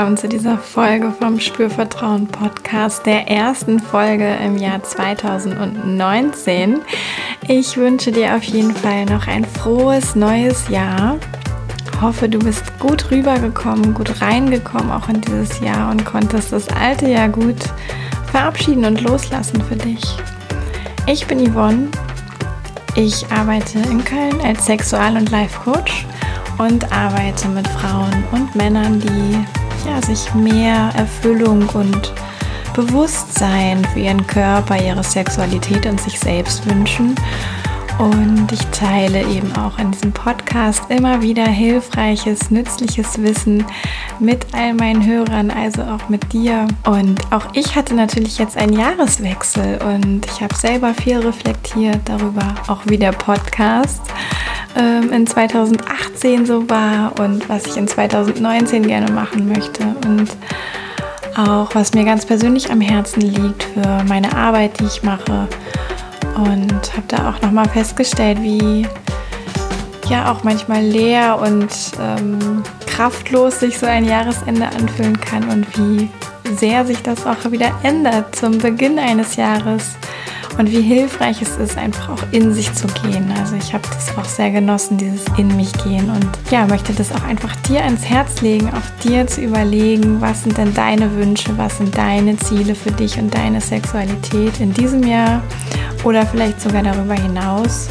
willkommen zu dieser Folge vom Spürvertrauen Podcast, der ersten Folge im Jahr 2019. Ich wünsche dir auf jeden Fall noch ein frohes neues Jahr. Hoffe, du bist gut rübergekommen, gut reingekommen auch in dieses Jahr und konntest das alte Jahr gut verabschieden und loslassen für dich. Ich bin Yvonne. Ich arbeite in Köln als Sexual- und Life-Coach und arbeite mit Frauen und Männern, die ja, sich mehr Erfüllung und Bewusstsein für ihren Körper, ihre Sexualität und sich selbst wünschen. Und ich teile eben auch in diesem Podcast immer wieder hilfreiches, nützliches Wissen mit all meinen Hörern, also auch mit dir. Und auch ich hatte natürlich jetzt einen Jahreswechsel und ich habe selber viel reflektiert darüber, auch wie der Podcast ähm, in 2018 so war und was ich in 2019 gerne machen möchte und auch was mir ganz persönlich am Herzen liegt für meine Arbeit, die ich mache. Und habe da auch nochmal festgestellt, wie ja auch manchmal leer und ähm, kraftlos sich so ein Jahresende anfühlen kann und wie sehr sich das auch wieder ändert zum Beginn eines Jahres und wie hilfreich es ist, einfach auch in sich zu gehen. Also ich habe das auch sehr genossen, dieses in mich gehen und ja, möchte das auch einfach dir ans Herz legen, auch dir zu überlegen, was sind denn deine Wünsche, was sind deine Ziele für dich und deine Sexualität in diesem Jahr oder vielleicht sogar darüber hinaus.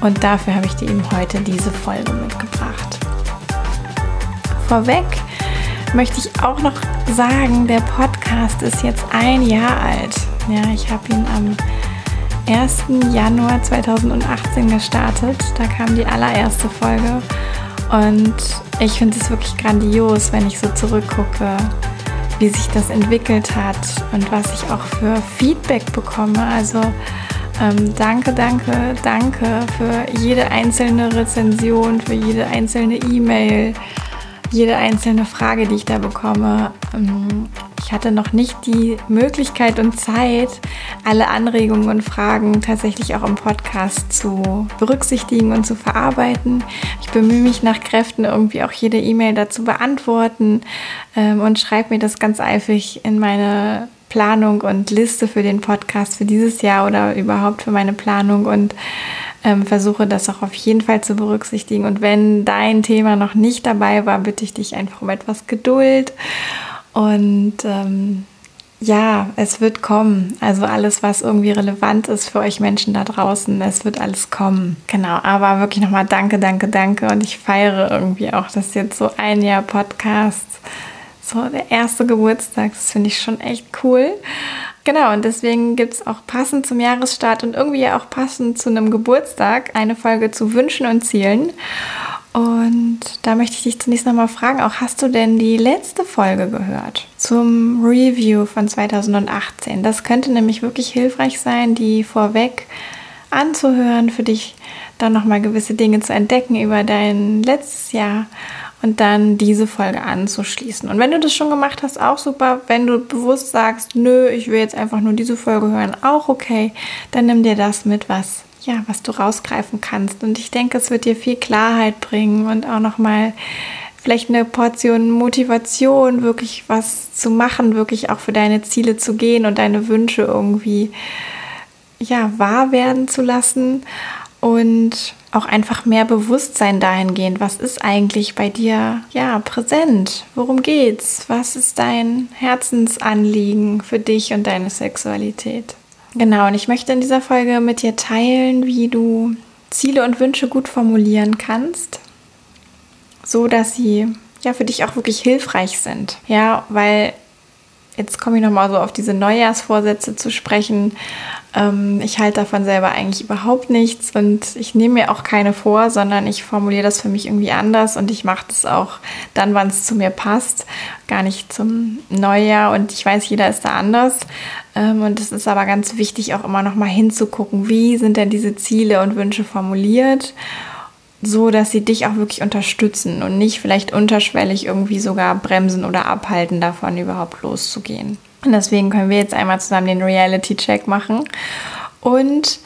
Und dafür habe ich dir eben heute diese Folge mitgebracht. Vorweg möchte ich auch noch sagen, der Podcast ist jetzt ein Jahr alt. Ja, ich habe ihn am 1. Januar 2018 gestartet. Da kam die allererste Folge. Und ich finde es wirklich grandios, wenn ich so zurückgucke, wie sich das entwickelt hat und was ich auch für Feedback bekomme. Also ähm, danke, danke, danke für jede einzelne Rezension, für jede einzelne E-Mail, jede einzelne Frage, die ich da bekomme. Ähm, ich hatte noch nicht die Möglichkeit und Zeit, alle Anregungen und Fragen tatsächlich auch im Podcast zu berücksichtigen und zu verarbeiten. Ich bemühe mich nach Kräften, irgendwie auch jede E-Mail dazu beantworten ähm, und schreibe mir das ganz eifrig in meine Planung und Liste für den Podcast für dieses Jahr oder überhaupt für meine Planung und ähm, versuche das auch auf jeden Fall zu berücksichtigen. Und wenn dein Thema noch nicht dabei war, bitte ich dich einfach um etwas Geduld und ähm, ja, es wird kommen. Also alles, was irgendwie relevant ist für euch Menschen da draußen, es wird alles kommen. Genau, aber wirklich nochmal danke, danke, danke. Und ich feiere irgendwie auch, dass jetzt so ein Jahr Podcast, so der erste Geburtstag, das finde ich schon echt cool. Genau, und deswegen gibt es auch passend zum Jahresstart und irgendwie auch passend zu einem Geburtstag eine Folge zu Wünschen und Zielen. Und da möchte ich dich zunächst nochmal fragen, auch hast du denn die letzte Folge gehört zum Review von 2018? Das könnte nämlich wirklich hilfreich sein, die vorweg anzuhören, für dich dann nochmal gewisse Dinge zu entdecken über dein letztes Jahr und dann diese Folge anzuschließen. Und wenn du das schon gemacht hast, auch super. Wenn du bewusst sagst, nö, ich will jetzt einfach nur diese Folge hören, auch okay, dann nimm dir das mit, was ja, was du rausgreifen kannst. Und ich denke, es wird dir viel Klarheit bringen und auch nochmal vielleicht eine Portion Motivation, wirklich was zu machen, wirklich auch für deine Ziele zu gehen und deine Wünsche irgendwie ja, wahr werden zu lassen und auch einfach mehr Bewusstsein dahingehend, was ist eigentlich bei dir ja präsent? Worum geht's? Was ist dein Herzensanliegen für dich und deine Sexualität? Genau, und ich möchte in dieser Folge mit dir teilen, wie du Ziele und Wünsche gut formulieren kannst, so dass sie ja für dich auch wirklich hilfreich sind. Ja, weil jetzt komme ich nochmal so auf diese Neujahrsvorsätze zu sprechen. Ähm, ich halte davon selber eigentlich überhaupt nichts und ich nehme mir auch keine vor, sondern ich formuliere das für mich irgendwie anders und ich mache das auch dann, wann es zu mir passt, gar nicht zum Neujahr und ich weiß, jeder ist da anders. Ähm, und es ist aber ganz wichtig, auch immer nochmal hinzugucken, wie sind denn diese Ziele und Wünsche formuliert so dass sie dich auch wirklich unterstützen und nicht vielleicht unterschwellig irgendwie sogar bremsen oder abhalten davon, überhaupt loszugehen. Und deswegen können wir jetzt einmal zusammen den Reality-Check machen und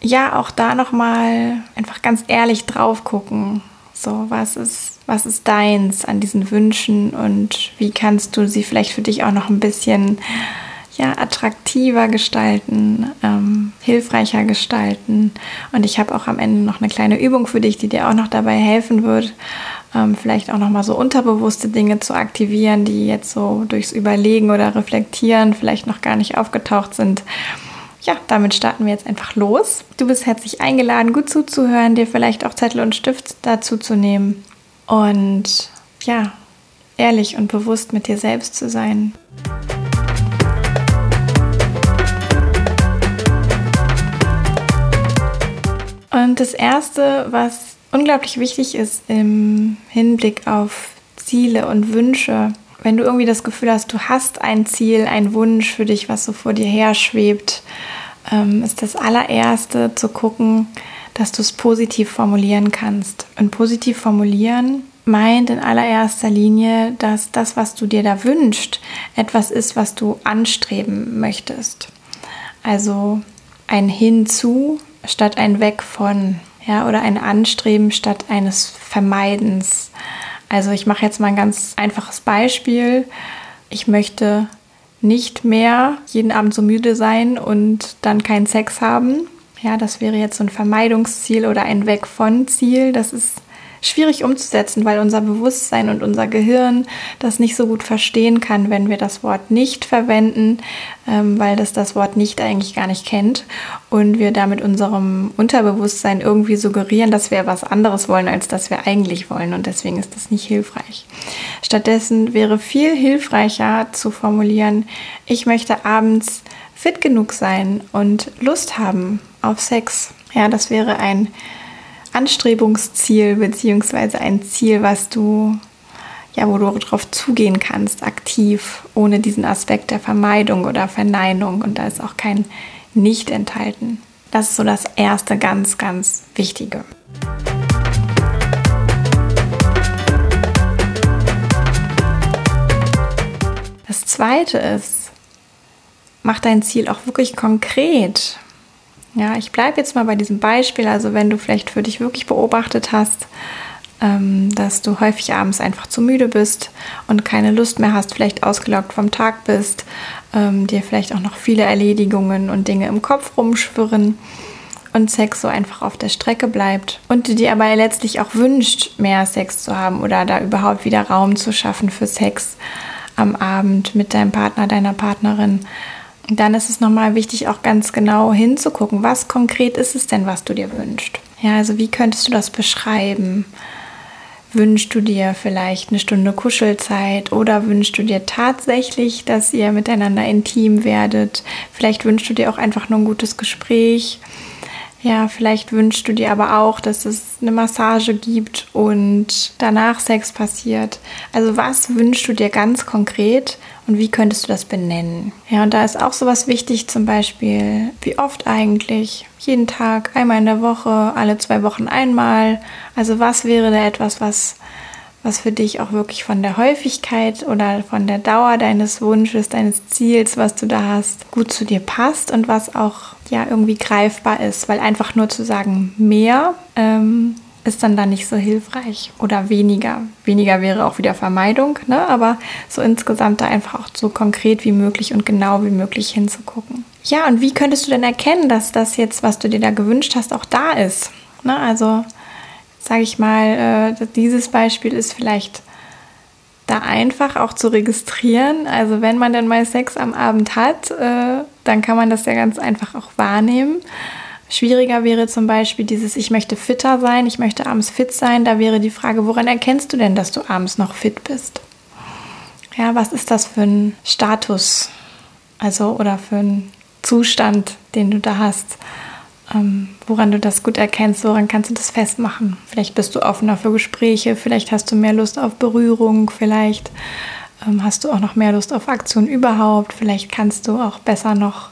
ja, auch da nochmal einfach ganz ehrlich drauf gucken. So, was ist, was ist deins an diesen Wünschen und wie kannst du sie vielleicht für dich auch noch ein bisschen ja, attraktiver gestalten, ähm, hilfreicher gestalten. Und ich habe auch am Ende noch eine kleine Übung für dich, die dir auch noch dabei helfen wird, ähm, vielleicht auch noch mal so unterbewusste Dinge zu aktivieren, die jetzt so durchs Überlegen oder Reflektieren vielleicht noch gar nicht aufgetaucht sind. Ja, damit starten wir jetzt einfach los. Du bist herzlich eingeladen, gut zuzuhören, dir vielleicht auch Zettel und Stift dazu zu nehmen und ja, ehrlich und bewusst mit dir selbst zu sein. Und das Erste, was unglaublich wichtig ist im Hinblick auf Ziele und Wünsche, wenn du irgendwie das Gefühl hast, du hast ein Ziel, ein Wunsch für dich, was so vor dir her schwebt, ähm, ist das allererste zu gucken, dass du es positiv formulieren kannst. Und positiv formulieren meint in allererster Linie, dass das, was du dir da wünschst, etwas ist, was du anstreben möchtest. Also ein Hinzu statt ein Weg von, ja, oder ein Anstreben statt eines Vermeidens. Also ich mache jetzt mal ein ganz einfaches Beispiel. Ich möchte nicht mehr jeden Abend so müde sein und dann keinen Sex haben. Ja, das wäre jetzt so ein Vermeidungsziel oder ein Weg von Ziel. Das ist schwierig umzusetzen, weil unser Bewusstsein und unser Gehirn das nicht so gut verstehen kann, wenn wir das Wort nicht verwenden, ähm, weil das das Wort nicht eigentlich gar nicht kennt und wir damit unserem Unterbewusstsein irgendwie suggerieren, dass wir was anderes wollen, als das wir eigentlich wollen und deswegen ist das nicht hilfreich. Stattdessen wäre viel hilfreicher zu formulieren, ich möchte abends fit genug sein und Lust haben auf Sex. Ja, das wäre ein Anstrebungsziel beziehungsweise ein Ziel, was du ja, wo du darauf zugehen kannst, aktiv, ohne diesen Aspekt der Vermeidung oder Verneinung. Und da ist auch kein Nicht enthalten. Das ist so das erste ganz, ganz Wichtige. Das zweite ist, mach dein Ziel auch wirklich konkret. Ja, ich bleibe jetzt mal bei diesem Beispiel. Also wenn du vielleicht für dich wirklich beobachtet hast, ähm, dass du häufig abends einfach zu müde bist und keine Lust mehr hast, vielleicht ausgelaugt vom Tag bist, ähm, dir vielleicht auch noch viele Erledigungen und Dinge im Kopf rumschwirren und Sex so einfach auf der Strecke bleibt und du dir aber letztlich auch wünscht, mehr Sex zu haben oder da überhaupt wieder Raum zu schaffen für Sex am Abend mit deinem Partner, deiner Partnerin dann ist es nochmal wichtig, auch ganz genau hinzugucken, was konkret ist es denn, was du dir wünschst. Ja, also wie könntest du das beschreiben? Wünschst du dir vielleicht eine Stunde Kuschelzeit oder wünschst du dir tatsächlich, dass ihr miteinander intim werdet? Vielleicht wünschst du dir auch einfach nur ein gutes Gespräch. Ja, vielleicht wünschst du dir aber auch, dass es eine Massage gibt und danach Sex passiert. Also was wünschst du dir ganz konkret und wie könntest du das benennen? Ja, und da ist auch sowas wichtig, zum Beispiel, wie oft eigentlich? Jeden Tag, einmal in der Woche, alle zwei Wochen einmal. Also was wäre da etwas, was was für dich auch wirklich von der Häufigkeit oder von der Dauer deines Wunsches, deines Ziels, was du da hast, gut zu dir passt und was auch ja irgendwie greifbar ist, weil einfach nur zu sagen mehr ähm, ist dann da nicht so hilfreich oder weniger. Weniger wäre auch wieder Vermeidung, ne? aber so insgesamt da einfach auch so konkret wie möglich und genau wie möglich hinzugucken. Ja, und wie könntest du denn erkennen, dass das jetzt, was du dir da gewünscht hast, auch da ist? Ne? Also sage ich mal, äh, dieses Beispiel ist vielleicht da einfach auch zu registrieren. Also wenn man dann mal Sex am Abend hat, äh, dann kann man das ja ganz einfach auch wahrnehmen. Schwieriger wäre zum Beispiel dieses, ich möchte fitter sein, ich möchte abends fit sein. Da wäre die Frage, woran erkennst du denn, dass du abends noch fit bist? Ja, was ist das für ein Status? Also, oder für ein Zustand, den du da hast? ähm, woran du das gut erkennst, woran kannst du das festmachen. Vielleicht bist du offener für Gespräche, vielleicht hast du mehr Lust auf Berührung, vielleicht hast du auch noch mehr Lust auf Aktion überhaupt, vielleicht kannst du auch besser noch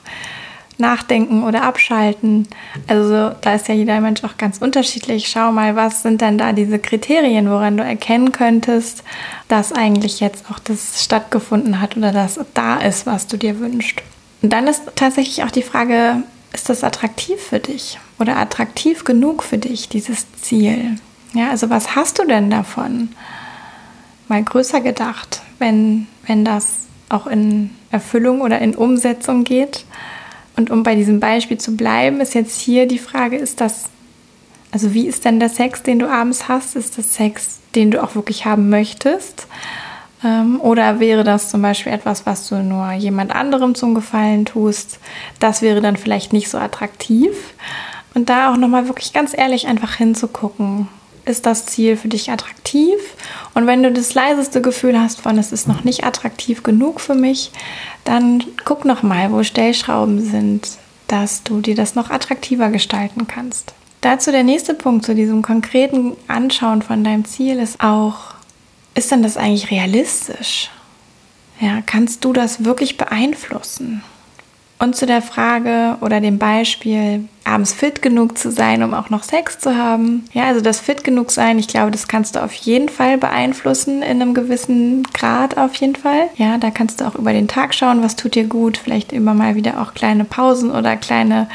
nachdenken oder abschalten. Also da ist ja jeder Mensch auch ganz unterschiedlich. Schau mal, was sind denn da diese Kriterien, woran du erkennen könntest, dass eigentlich jetzt auch das stattgefunden hat oder dass da ist, was du dir wünschst. Und dann ist tatsächlich auch die Frage, ist das attraktiv für dich oder attraktiv genug für dich, dieses Ziel? Ja, also was hast du denn davon? Mal größer gedacht, wenn, wenn das auch in Erfüllung oder in Umsetzung geht. Und um bei diesem Beispiel zu bleiben, ist jetzt hier die Frage, ist das, also wie ist denn der Sex, den du abends hast? Ist das Sex, den du auch wirklich haben möchtest? Ähm, oder wäre das zum Beispiel etwas, was du nur jemand anderem zum Gefallen tust? Das wäre dann vielleicht nicht so attraktiv. Und da auch nochmal wirklich ganz ehrlich einfach hinzugucken. Ist das Ziel für dich attraktiv? Und wenn du das leiseste Gefühl hast von, es ist noch nicht attraktiv genug für mich, dann guck nochmal, wo Stellschrauben sind, dass du dir das noch attraktiver gestalten kannst. Dazu der nächste Punkt zu diesem konkreten Anschauen von deinem Ziel ist auch, ist denn das eigentlich realistisch? Ja, kannst du das wirklich beeinflussen? Und zu der Frage oder dem Beispiel, abends fit genug zu sein, um auch noch Sex zu haben. Ja, also das fit genug sein, ich glaube, das kannst du auf jeden Fall beeinflussen in einem gewissen Grad auf jeden Fall. Ja, da kannst du auch über den Tag schauen, was tut dir gut, vielleicht immer mal wieder auch kleine Pausen oder kleine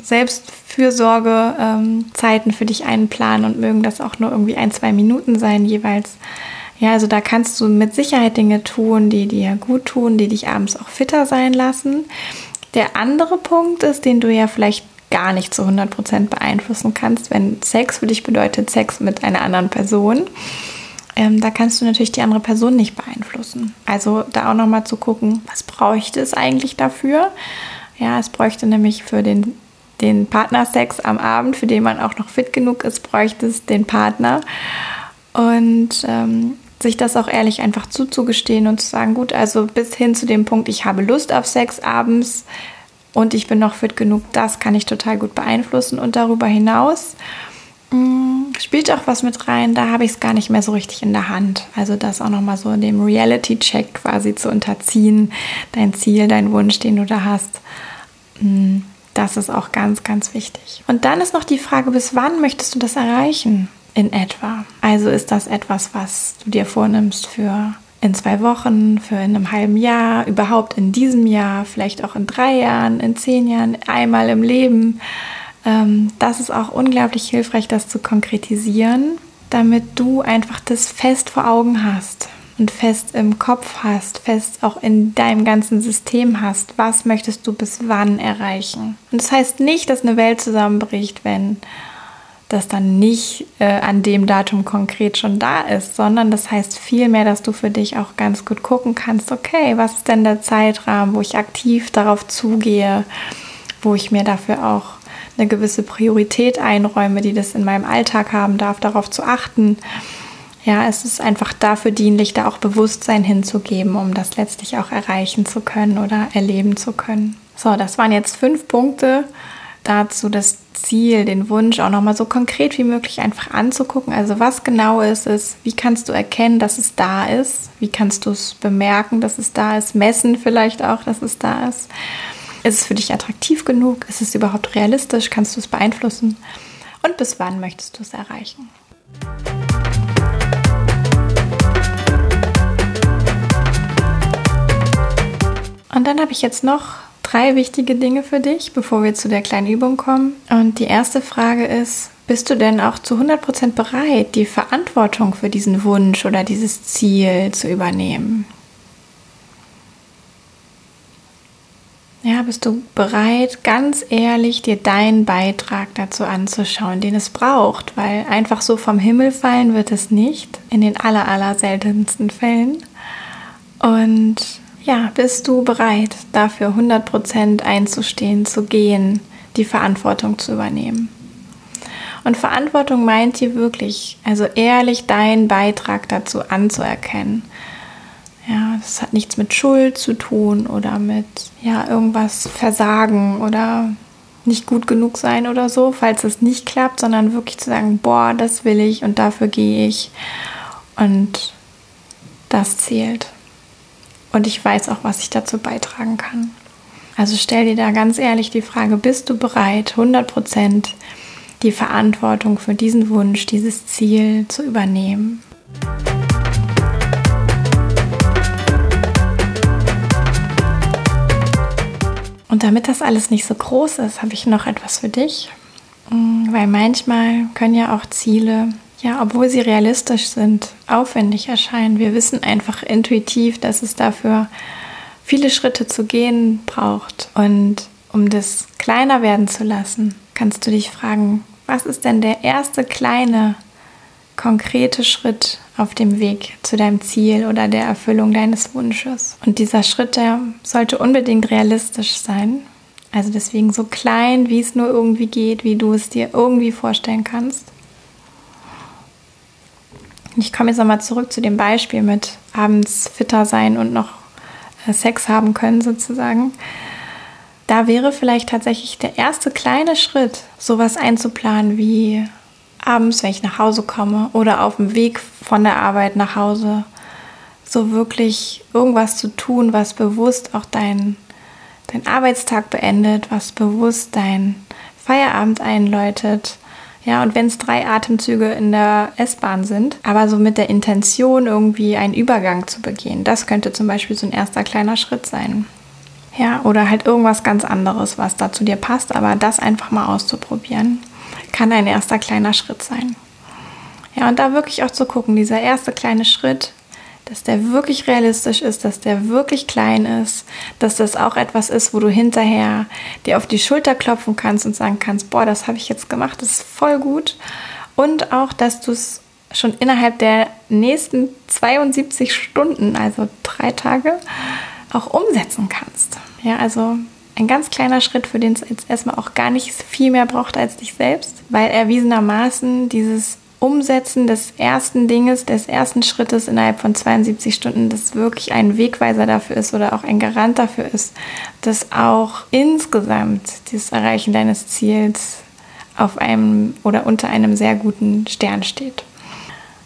Selbstfürsorge-Zeiten ähm, für dich einplanen und mögen das auch nur irgendwie ein, zwei Minuten sein jeweils. Ja, also da kannst du mit Sicherheit Dinge tun, die dir gut tun, die dich abends auch fitter sein lassen. Der andere Punkt ist, den du ja vielleicht gar nicht zu 100% beeinflussen kannst, wenn Sex für dich bedeutet Sex mit einer anderen Person. Ähm, da kannst du natürlich die andere Person nicht beeinflussen. Also da auch nochmal zu gucken, was bräuchte es eigentlich dafür? Ja, es bräuchte nämlich für den, den Partnersex am Abend, für den man auch noch fit genug ist, bräuchte es den Partner. Und ähm, sich das auch ehrlich einfach zuzugestehen und zu sagen, gut, also bis hin zu dem Punkt, ich habe Lust auf Sex abends und ich bin noch fit genug, das kann ich total gut beeinflussen. Und darüber hinaus mh, mm, spielt auch was mit rein, da habe ich es gar nicht mehr so richtig in der Hand. Also das auch nochmal so in dem Reality-Check quasi zu unterziehen, dein Ziel, dein Wunsch, den du da hast. Mh, mm, das ist auch ganz, ganz wichtig. Und dann ist noch die Frage, bis wann möchtest du das erreichen? In etwa. Also ist das etwas, was du dir vornimmst für in zwei Wochen, für in einem halben Jahr, überhaupt in diesem Jahr, vielleicht auch in drei Jahren, in zehn Jahren, einmal im Leben. Ähm, das ist auch unglaublich hilfreich, das zu konkretisieren, damit du einfach das fest vor Augen hast und fest im Kopf hast, fest auch in deinem ganzen System hast. Was möchtest du bis wann erreichen? Und das heißt nicht, dass eine Welt zusammenbricht, wenn das dann nicht äh, an dem Datum konkret schon da ist, sondern das heißt vielmehr, dass du für dich auch ganz gut gucken kannst, okay, was ist denn der Zeitrahmen, wo ich aktiv darauf zugehe, wo ich mir dafür auch eine gewisse Priorität einräume, die das in meinem Alltag haben darf, darauf zu achten. Ja, es ist einfach dafür dienlich, da auch Bewusstsein hinzugeben, um das letztlich auch erreichen zu können oder erleben zu können. So, das waren jetzt fünf Punkte, dazu, das Ziel, den Wunsch auch nochmal so konkret wie möglich einfach anzugucken. Also was genau ist es? Wie kannst du erkennen, dass es da ist? Wie kannst du es bemerken, dass es da ist? Messen vielleicht auch, dass es da ist? Ist es für dich attraktiv genug? Ist es überhaupt realistisch? Kannst du es beeinflussen? Und bis wann möchtest du es erreichen? Und dann habe ich jetzt noch drei wichtige Dinge für dich, bevor wir zu der kleinen Übung kommen. Und die erste Frage ist, bist du denn auch zu 100% bereit, die Verantwortung für diesen Wunsch oder dieses Ziel zu übernehmen? Ja, bist du bereit, ganz ehrlich dir deinen Beitrag dazu anzuschauen, den es braucht? Weil einfach so vom Himmel fallen wird es nicht, in den aller, aller seltensten Fällen. Und ja, bist du bereit, dafür 100% einzustehen, zu gehen, die Verantwortung zu übernehmen? Und Verantwortung meint hier wirklich, also ehrlich deinen Beitrag dazu anzuerkennen. Ja, das hat nichts mit Schuld zu tun oder mit ja, irgendwas versagen oder nicht gut genug sein oder so, falls es nicht klappt, sondern wirklich zu sagen, boah, das will ich und dafür gehe ich und das zählt und ich weiß auch, was ich dazu beitragen kann. Also stell dir da ganz ehrlich die Frage, bist du bereit, 100% die Verantwortung für diesen Wunsch, dieses Ziel zu übernehmen? Und damit das alles nicht so groß ist, habe ich noch etwas für dich. Mm, weil manchmal können ja auch Ziele ja, obwohl sie realistisch sind, aufwendig erscheinen. Wir wissen einfach intuitiv, dass es dafür viele Schritte zu gehen braucht. Und um das kleiner werden zu lassen, kannst du dich fragen, was ist denn der erste kleine, konkrete Schritt auf dem Weg zu deinem Ziel oder der Erfüllung deines Wunsches? Und dieser Schritt, der sollte unbedingt realistisch sein. Also deswegen so klein, wie es nur irgendwie geht, wie du es dir irgendwie vorstellen kannst. Ich komme jetzt nochmal zurück zu dem Beispiel mit abends fitter sein und noch äh, Sex haben können sozusagen. Da wäre vielleicht tatsächlich der erste kleine Schritt, sowas einzuplanen wie abends, wenn ich nach Hause komme oder auf dem Weg von der Arbeit nach Hause, so wirklich irgendwas zu tun, was bewusst auch dein, dein Arbeitstag beendet, was bewusst dein Feierabend einläutet, ja, und wenn es drei Atemzüge in der S-Bahn sind, aber so mit der Intention, irgendwie einen Übergang zu begehen, das könnte zum Beispiel so ein erster kleiner Schritt sein. Ja, oder halt irgendwas ganz anderes, was da zu dir passt, aber das einfach mal auszuprobieren, kann ein erster kleiner Schritt sein. Ja, und da wirklich auch zu gucken, dieser erste kleine Schritt, dass der wirklich realistisch ist, dass der wirklich klein ist, dass das auch etwas ist, wo du hinterher dir auf die Schulter klopfen kannst und sagen kannst, boah, das habe ich jetzt gemacht, das ist voll gut. Und auch, dass du es schon innerhalb der nächsten 72 Stunden, also drei Tage, auch umsetzen kannst. Ja, also ein ganz kleiner Schritt, für den es jetzt erstmal auch gar nicht viel mehr braucht als dich selbst, weil erwiesenermaßen dieses Umsetzen des ersten Dinges, des ersten Schrittes innerhalb von 72 Stunden, das wirklich ein Wegweiser dafür ist oder auch ein Garant dafür ist, dass auch insgesamt das Erreichen deines Ziels auf einem oder unter einem sehr guten Stern steht.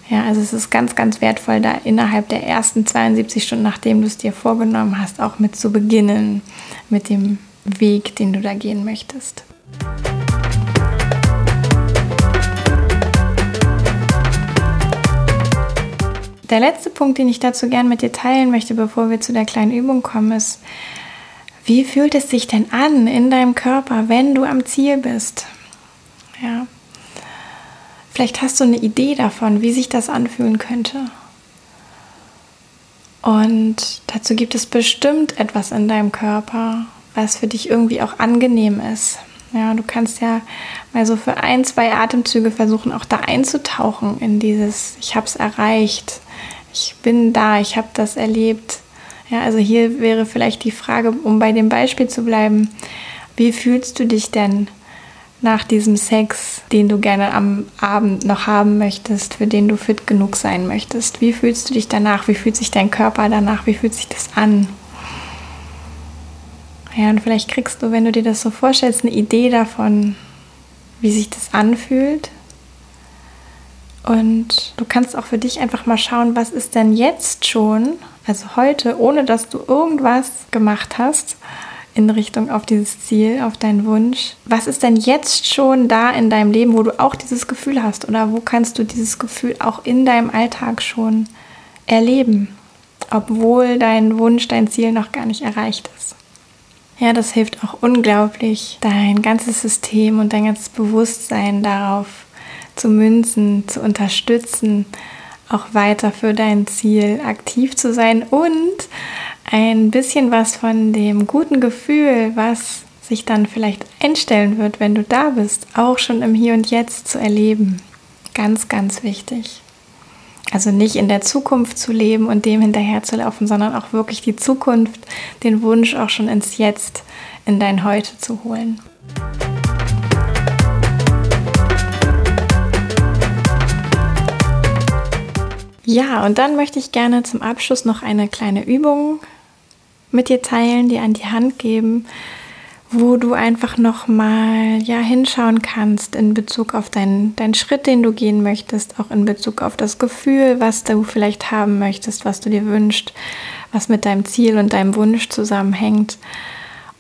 Ja, also es ist ganz, ganz wertvoll, da innerhalb der ersten 72 Stunden, nachdem du es dir vorgenommen hast, auch mit zu beginnen, mit dem Weg, den du da gehen möchtest. Der letzte Punkt, den ich dazu gern mit dir teilen möchte, bevor wir zu der kleinen Übung kommen, ist, wie fühlt es sich denn an in deinem Körper, wenn du am Ziel bist? Ja. Vielleicht hast du eine Idee davon, wie sich das anfühlen könnte. Und dazu gibt es bestimmt etwas in deinem Körper, was für dich irgendwie auch angenehm ist. Ja, du kannst ja mal so für ein, zwei Atemzüge versuchen, auch da einzutauchen in dieses Ich habe es erreicht, ich bin da, ich habe das erlebt. Ja, also hier wäre vielleicht die Frage, um bei dem Beispiel zu bleiben, wie fühlst du dich denn nach diesem Sex, den du gerne am Abend noch haben möchtest, für den du fit genug sein möchtest? Wie fühlst du dich danach? Wie fühlt sich dein Körper danach? Wie fühlt sich das an? Ja, und vielleicht kriegst du, wenn du dir das so vorstellst, eine Idee davon, wie sich das anfühlt. Und du kannst auch für dich einfach mal schauen, was ist denn jetzt schon, also heute, ohne dass du irgendwas gemacht hast in Richtung auf dieses Ziel, auf deinen Wunsch. Was ist denn jetzt schon da in deinem Leben, wo du auch dieses Gefühl hast? Oder wo kannst du dieses Gefühl auch in deinem Alltag schon erleben, obwohl dein Wunsch, dein Ziel noch gar nicht erreicht ist? Ja, das hilft auch unglaublich, dein ganzes System und dein ganzes Bewusstsein darauf zu münzen, zu unterstützen, auch weiter für dein Ziel aktiv zu sein und ein bisschen was von dem guten Gefühl, was sich dann vielleicht einstellen wird, wenn du da bist, auch schon im Hier und Jetzt zu erleben. Ganz, ganz wichtig. Also nicht in der Zukunft zu leben und dem hinterherzulaufen, sondern auch wirklich die Zukunft, den Wunsch auch schon ins Jetzt, in dein Heute zu holen. Ja, und dann möchte ich gerne zum Abschluss noch eine kleine Übung mit dir teilen, dir an die Hand geben, wo du einfach noch mal ja hinschauen kannst in Bezug auf deinen deinen Schritt, den du gehen möchtest, auch in Bezug auf das Gefühl, was du vielleicht haben möchtest, was du dir wünschst, was mit deinem Ziel und deinem Wunsch zusammenhängt.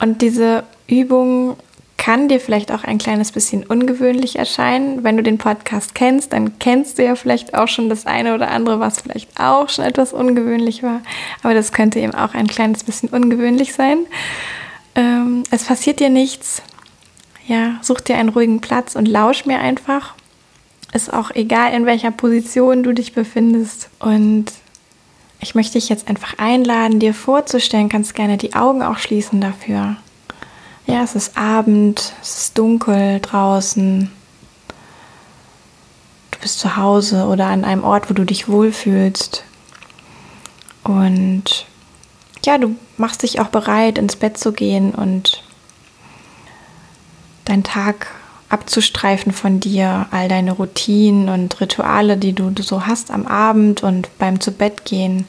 Und diese Übung kann dir vielleicht auch ein kleines bisschen ungewöhnlich erscheinen. Wenn du den Podcast kennst, dann kennst du ja vielleicht auch schon das eine oder andere, was vielleicht auch schon etwas ungewöhnlich war. Aber das könnte eben auch ein kleines bisschen ungewöhnlich sein. Ähm, es passiert dir nichts. Ja, such dir einen ruhigen Platz und lausch mir einfach. ist auch egal, in welcher Position du dich befindest. Und ich möchte dich jetzt einfach einladen, dir vorzustellen, kannst gerne die Augen auch schließen dafür. Ja, es ist Abend, es ist dunkel draußen. Du bist zu Hause oder an einem Ort, wo du dich wohlfühlst. Und ja, du machst dich auch bereit, ins Bett zu gehen und deinen Tag abzustreifen von dir, all deine Routinen und Rituale, die du so hast am Abend und beim zu Bett gehen.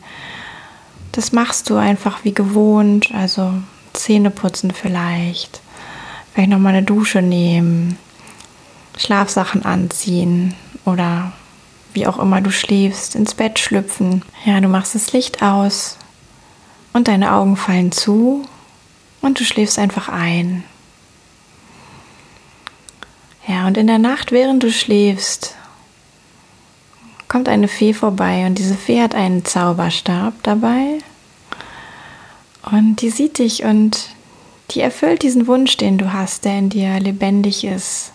Das machst du einfach wie gewohnt, also Zähne putzen vielleicht, vielleicht nochmal eine Dusche nehmen, Schlafsachen anziehen oder wie auch immer du schläfst, ins Bett schlüpfen. Ja, du machst das Licht aus und deine Augen fallen zu und du schläfst einfach ein. Ja, und in der Nacht, während du schläfst, kommt eine Fee vorbei und diese Fee hat einen Zauberstab dabei und die sieht dich und die erfüllt diesen Wunsch, den du hast, der in dir lebendig ist.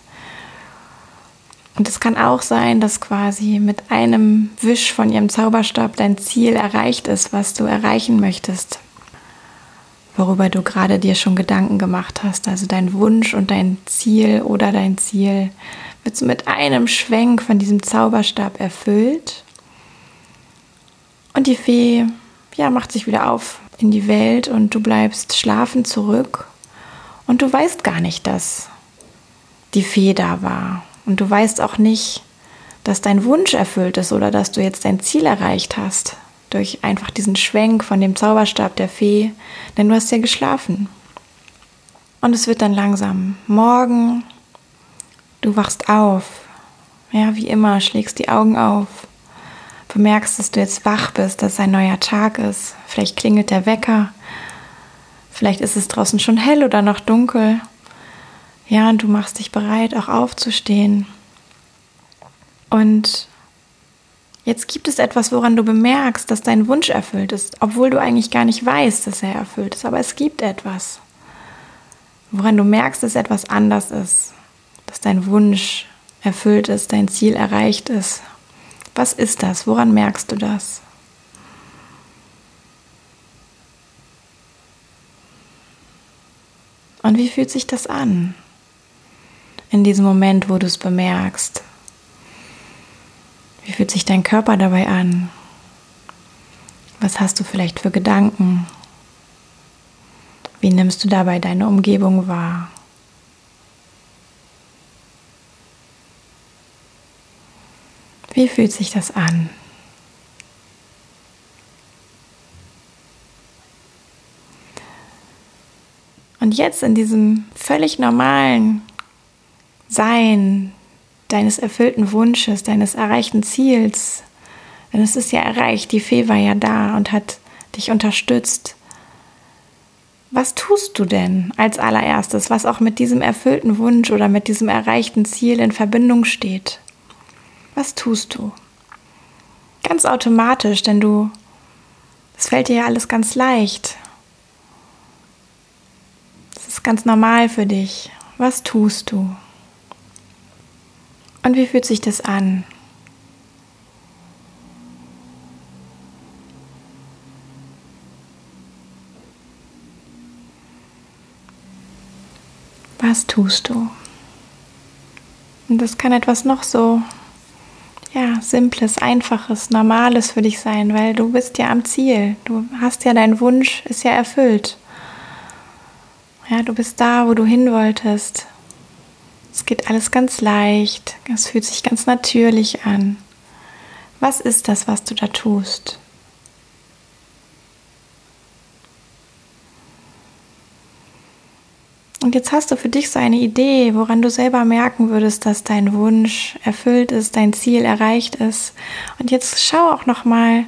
Und es kann auch sein, dass quasi mit einem Wisch von ihrem Zauberstab dein Ziel erreicht ist, was du erreichen möchtest worüber du gerade dir schon Gedanken gemacht hast. Also dein Wunsch und dein Ziel oder dein Ziel wird so mit einem Schwenk von diesem Zauberstab erfüllt. Und die Fee ja, macht sich wieder auf in die Welt und du bleibst schlafen zurück. Und du weißt gar nicht, dass die Fee da war. Und du weißt auch nicht, dass dein Wunsch erfüllt ist oder dass du jetzt dein Ziel erreicht hast durch einfach diesen Schwenk von dem Zauberstab der Fee, denn du hast ja geschlafen. Und es wird dann langsam morgen, du wachst auf, ja, wie immer, schlägst die Augen auf, bemerkst, dass du jetzt wach bist, dass ein neuer Tag ist, vielleicht klingelt der Wecker, vielleicht ist es draußen schon hell oder noch dunkel, ja, und du machst dich bereit, auch aufzustehen. Und Jetzt gibt es etwas, woran du bemerkst, dass dein Wunsch erfüllt ist, obwohl du eigentlich gar nicht weißt, dass er erfüllt ist. Aber es gibt etwas, woran du merkst, dass etwas anders ist, dass dein Wunsch erfüllt ist, dein Ziel erreicht ist. Was ist das? Woran merkst du das? Und wie fühlt sich das an? In diesem Moment, wo du es bemerkst. Wie fühlt sich dein Körper dabei an? Was hast du vielleicht für Gedanken? Wie nimmst du dabei deine Umgebung wahr? Wie fühlt sich das an? Und jetzt in diesem völlig normalen Sein, deines erfüllten Wunsches, deines erreichten Ziels. Denn es ist ja erreicht, die Fee war ja da und hat dich unterstützt. Was tust du denn als allererstes, was auch mit diesem erfüllten Wunsch oder mit diesem erreichten Ziel in Verbindung steht? Was tust du? Ganz automatisch, denn du, es fällt dir ja alles ganz leicht. Es ist ganz normal für dich. Was tust du? Und wie fühlt sich das an? Was tust du? Und das kann etwas noch so, simples, einfaches, normales für dich sein, weil du bist ja am Ziel. Du hast ja dein Wunsch, ist ja erfüllt. Ja, du bist da, wo du hin wolltest. Es geht alles ganz leicht, es fühlt sich ganz natürlich an. Was ist das, was du da tust? Und jetzt hast du für dich so eine Idee, woran du selber merken würdest, dass dein Wunsch erfüllt ist, dein Ziel erreicht ist. Und jetzt schau auch noch mal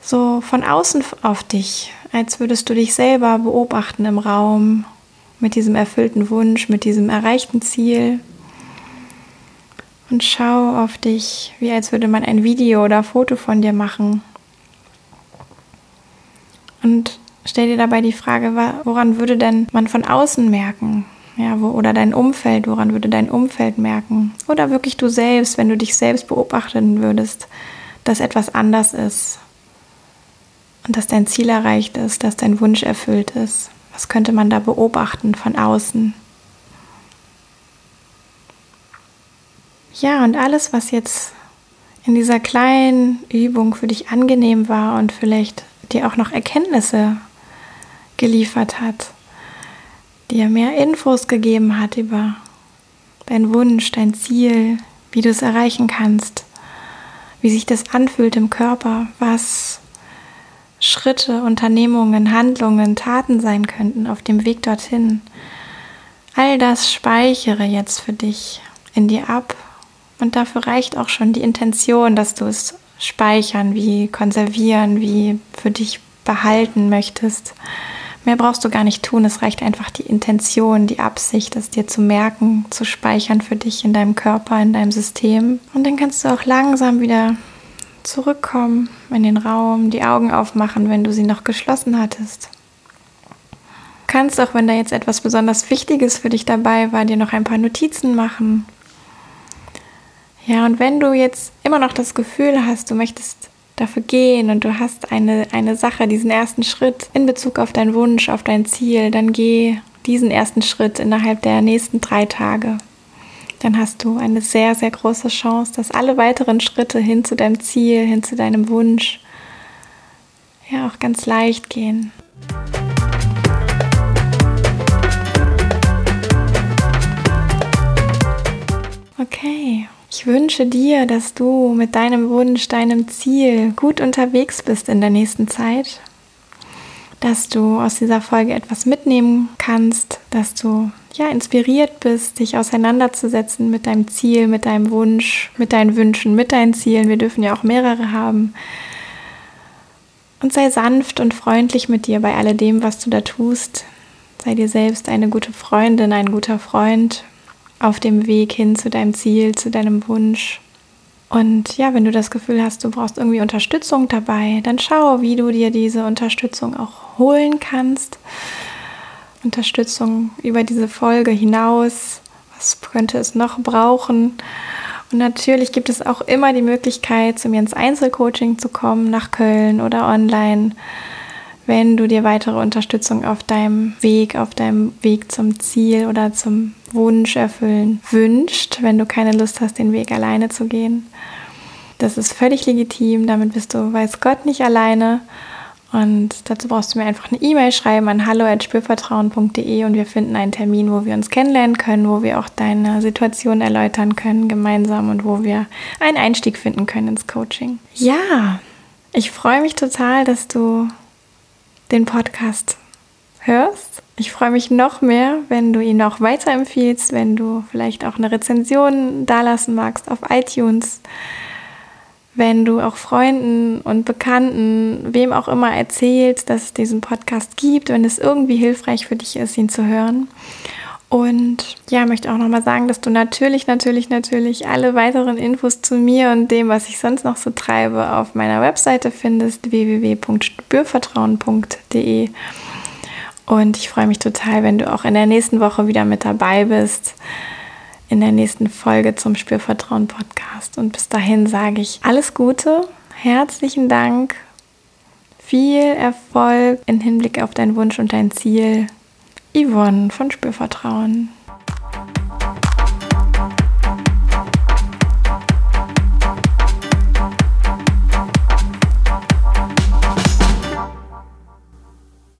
so von außen auf dich, als würdest du dich selber beobachten im Raum mit diesem erfüllten Wunsch, mit diesem erreichten Ziel. Und schau auf dich, wie als würde man ein Video oder Foto von dir machen. Und stell dir dabei die Frage, woran würde denn man von außen merken, Ja, wo, oder dein Umfeld, woran würde dein Umfeld merken? Oder wirklich du selbst, wenn du dich selbst beobachten würdest, dass etwas anders ist und dass dein Ziel erreicht ist, dass dein Wunsch erfüllt ist. Was könnte man da beobachten von außen? Ja, und alles, was jetzt in dieser kleinen Übung für dich angenehm war und vielleicht dir auch noch Erkenntnisse geliefert hat, dir mehr Infos gegeben hat über deinen Wunsch, dein Ziel, wie du es erreichen kannst, wie sich das anfühlt im Körper, was Schritte, Unternehmungen, Handlungen, Taten sein könnten auf dem Weg dorthin. All das speichere jetzt für dich in dir ab und dafür reicht auch schon die Intention, dass du es speichern, wie konservieren, wie für dich behalten möchtest. Mehr brauchst du gar nicht tun. Es reicht einfach die Intention, die Absicht, es dir zu merken, zu speichern für dich in deinem Körper, in deinem System. Und dann kannst du auch langsam wieder zurückkommen in den Raum, die Augen aufmachen, wenn du sie noch geschlossen hattest. Du kannst auch, wenn da jetzt etwas besonders Wichtiges für dich dabei war, dir noch ein paar Notizen machen. Ja, und wenn du jetzt immer noch das Gefühl hast, du möchtest dafür gehen und du hast eine, eine Sache, diesen ersten Schritt in Bezug auf deinen Wunsch, auf dein Ziel, dann geh diesen ersten Schritt innerhalb der nächsten drei Tage. Dann hast du eine sehr, sehr große Chance, dass alle weiteren Schritte hin zu deinem Ziel, hin zu deinem Wunsch, ja auch ganz leicht gehen. Okay. Ich wünsche dir, dass du mit deinem Wunsch, deinem Ziel gut unterwegs bist in der nächsten Zeit, dass du aus dieser Folge etwas mitnehmen kannst, dass du ja inspiriert bist, dich auseinanderzusetzen mit deinem Ziel, mit deinem Wunsch, mit deinen Wünschen, mit deinen Zielen. Wir dürfen ja auch mehrere haben. Und sei sanft und freundlich mit dir bei alledem, was du da tust. Sei dir selbst eine gute Freundin, ein guter Freund auf dem Weg hin zu deinem Ziel, zu deinem Wunsch. Und ja, wenn du das Gefühl hast, du brauchst irgendwie Unterstützung dabei, dann schau, wie du dir diese Unterstützung auch holen kannst. Unterstützung über diese Folge hinaus. Was könnte es noch brauchen? Und natürlich gibt es auch immer die Möglichkeit, zu mir ins Einzelcoaching zu kommen, nach Köln oder online wenn du dir weitere Unterstützung auf deinem Weg, auf deinem Weg zum Ziel oder zum Wunsch erfüllen wünscht, wenn du keine Lust hast, den Weg alleine zu gehen. Das ist völlig legitim, damit bist du, weiß Gott, nicht alleine. Und dazu brauchst du mir einfach eine E-Mail schreiben an hallo.spürvertrauen.de und wir finden einen Termin, wo wir uns kennenlernen können, wo wir auch deine Situation erläutern können gemeinsam und wo wir einen Einstieg finden können ins Coaching. Ja, ich freue mich total, dass du den Podcast hörst. Ich freue mich noch mehr, wenn du ihn auch weiterempfiehlst, wenn du vielleicht auch eine Rezension dalassen magst auf iTunes, wenn du auch Freunden und Bekannten, wem auch immer erzählst, dass es diesen Podcast gibt, wenn es irgendwie hilfreich für dich ist, ihn zu hören. Und ja, möchte auch nochmal sagen, dass du natürlich, natürlich, natürlich alle weiteren Infos zu mir und dem, was ich sonst noch so treibe, auf meiner Webseite findest, www.spürvertrauen.de. Und ich freue mich total, wenn du auch in der nächsten Woche wieder mit dabei bist, in der nächsten Folge zum Spürvertrauen Podcast. Und bis dahin sage ich alles Gute, herzlichen Dank, viel Erfolg im Hinblick auf deinen Wunsch und dein Ziel. Yvonne von Spürvertrauen.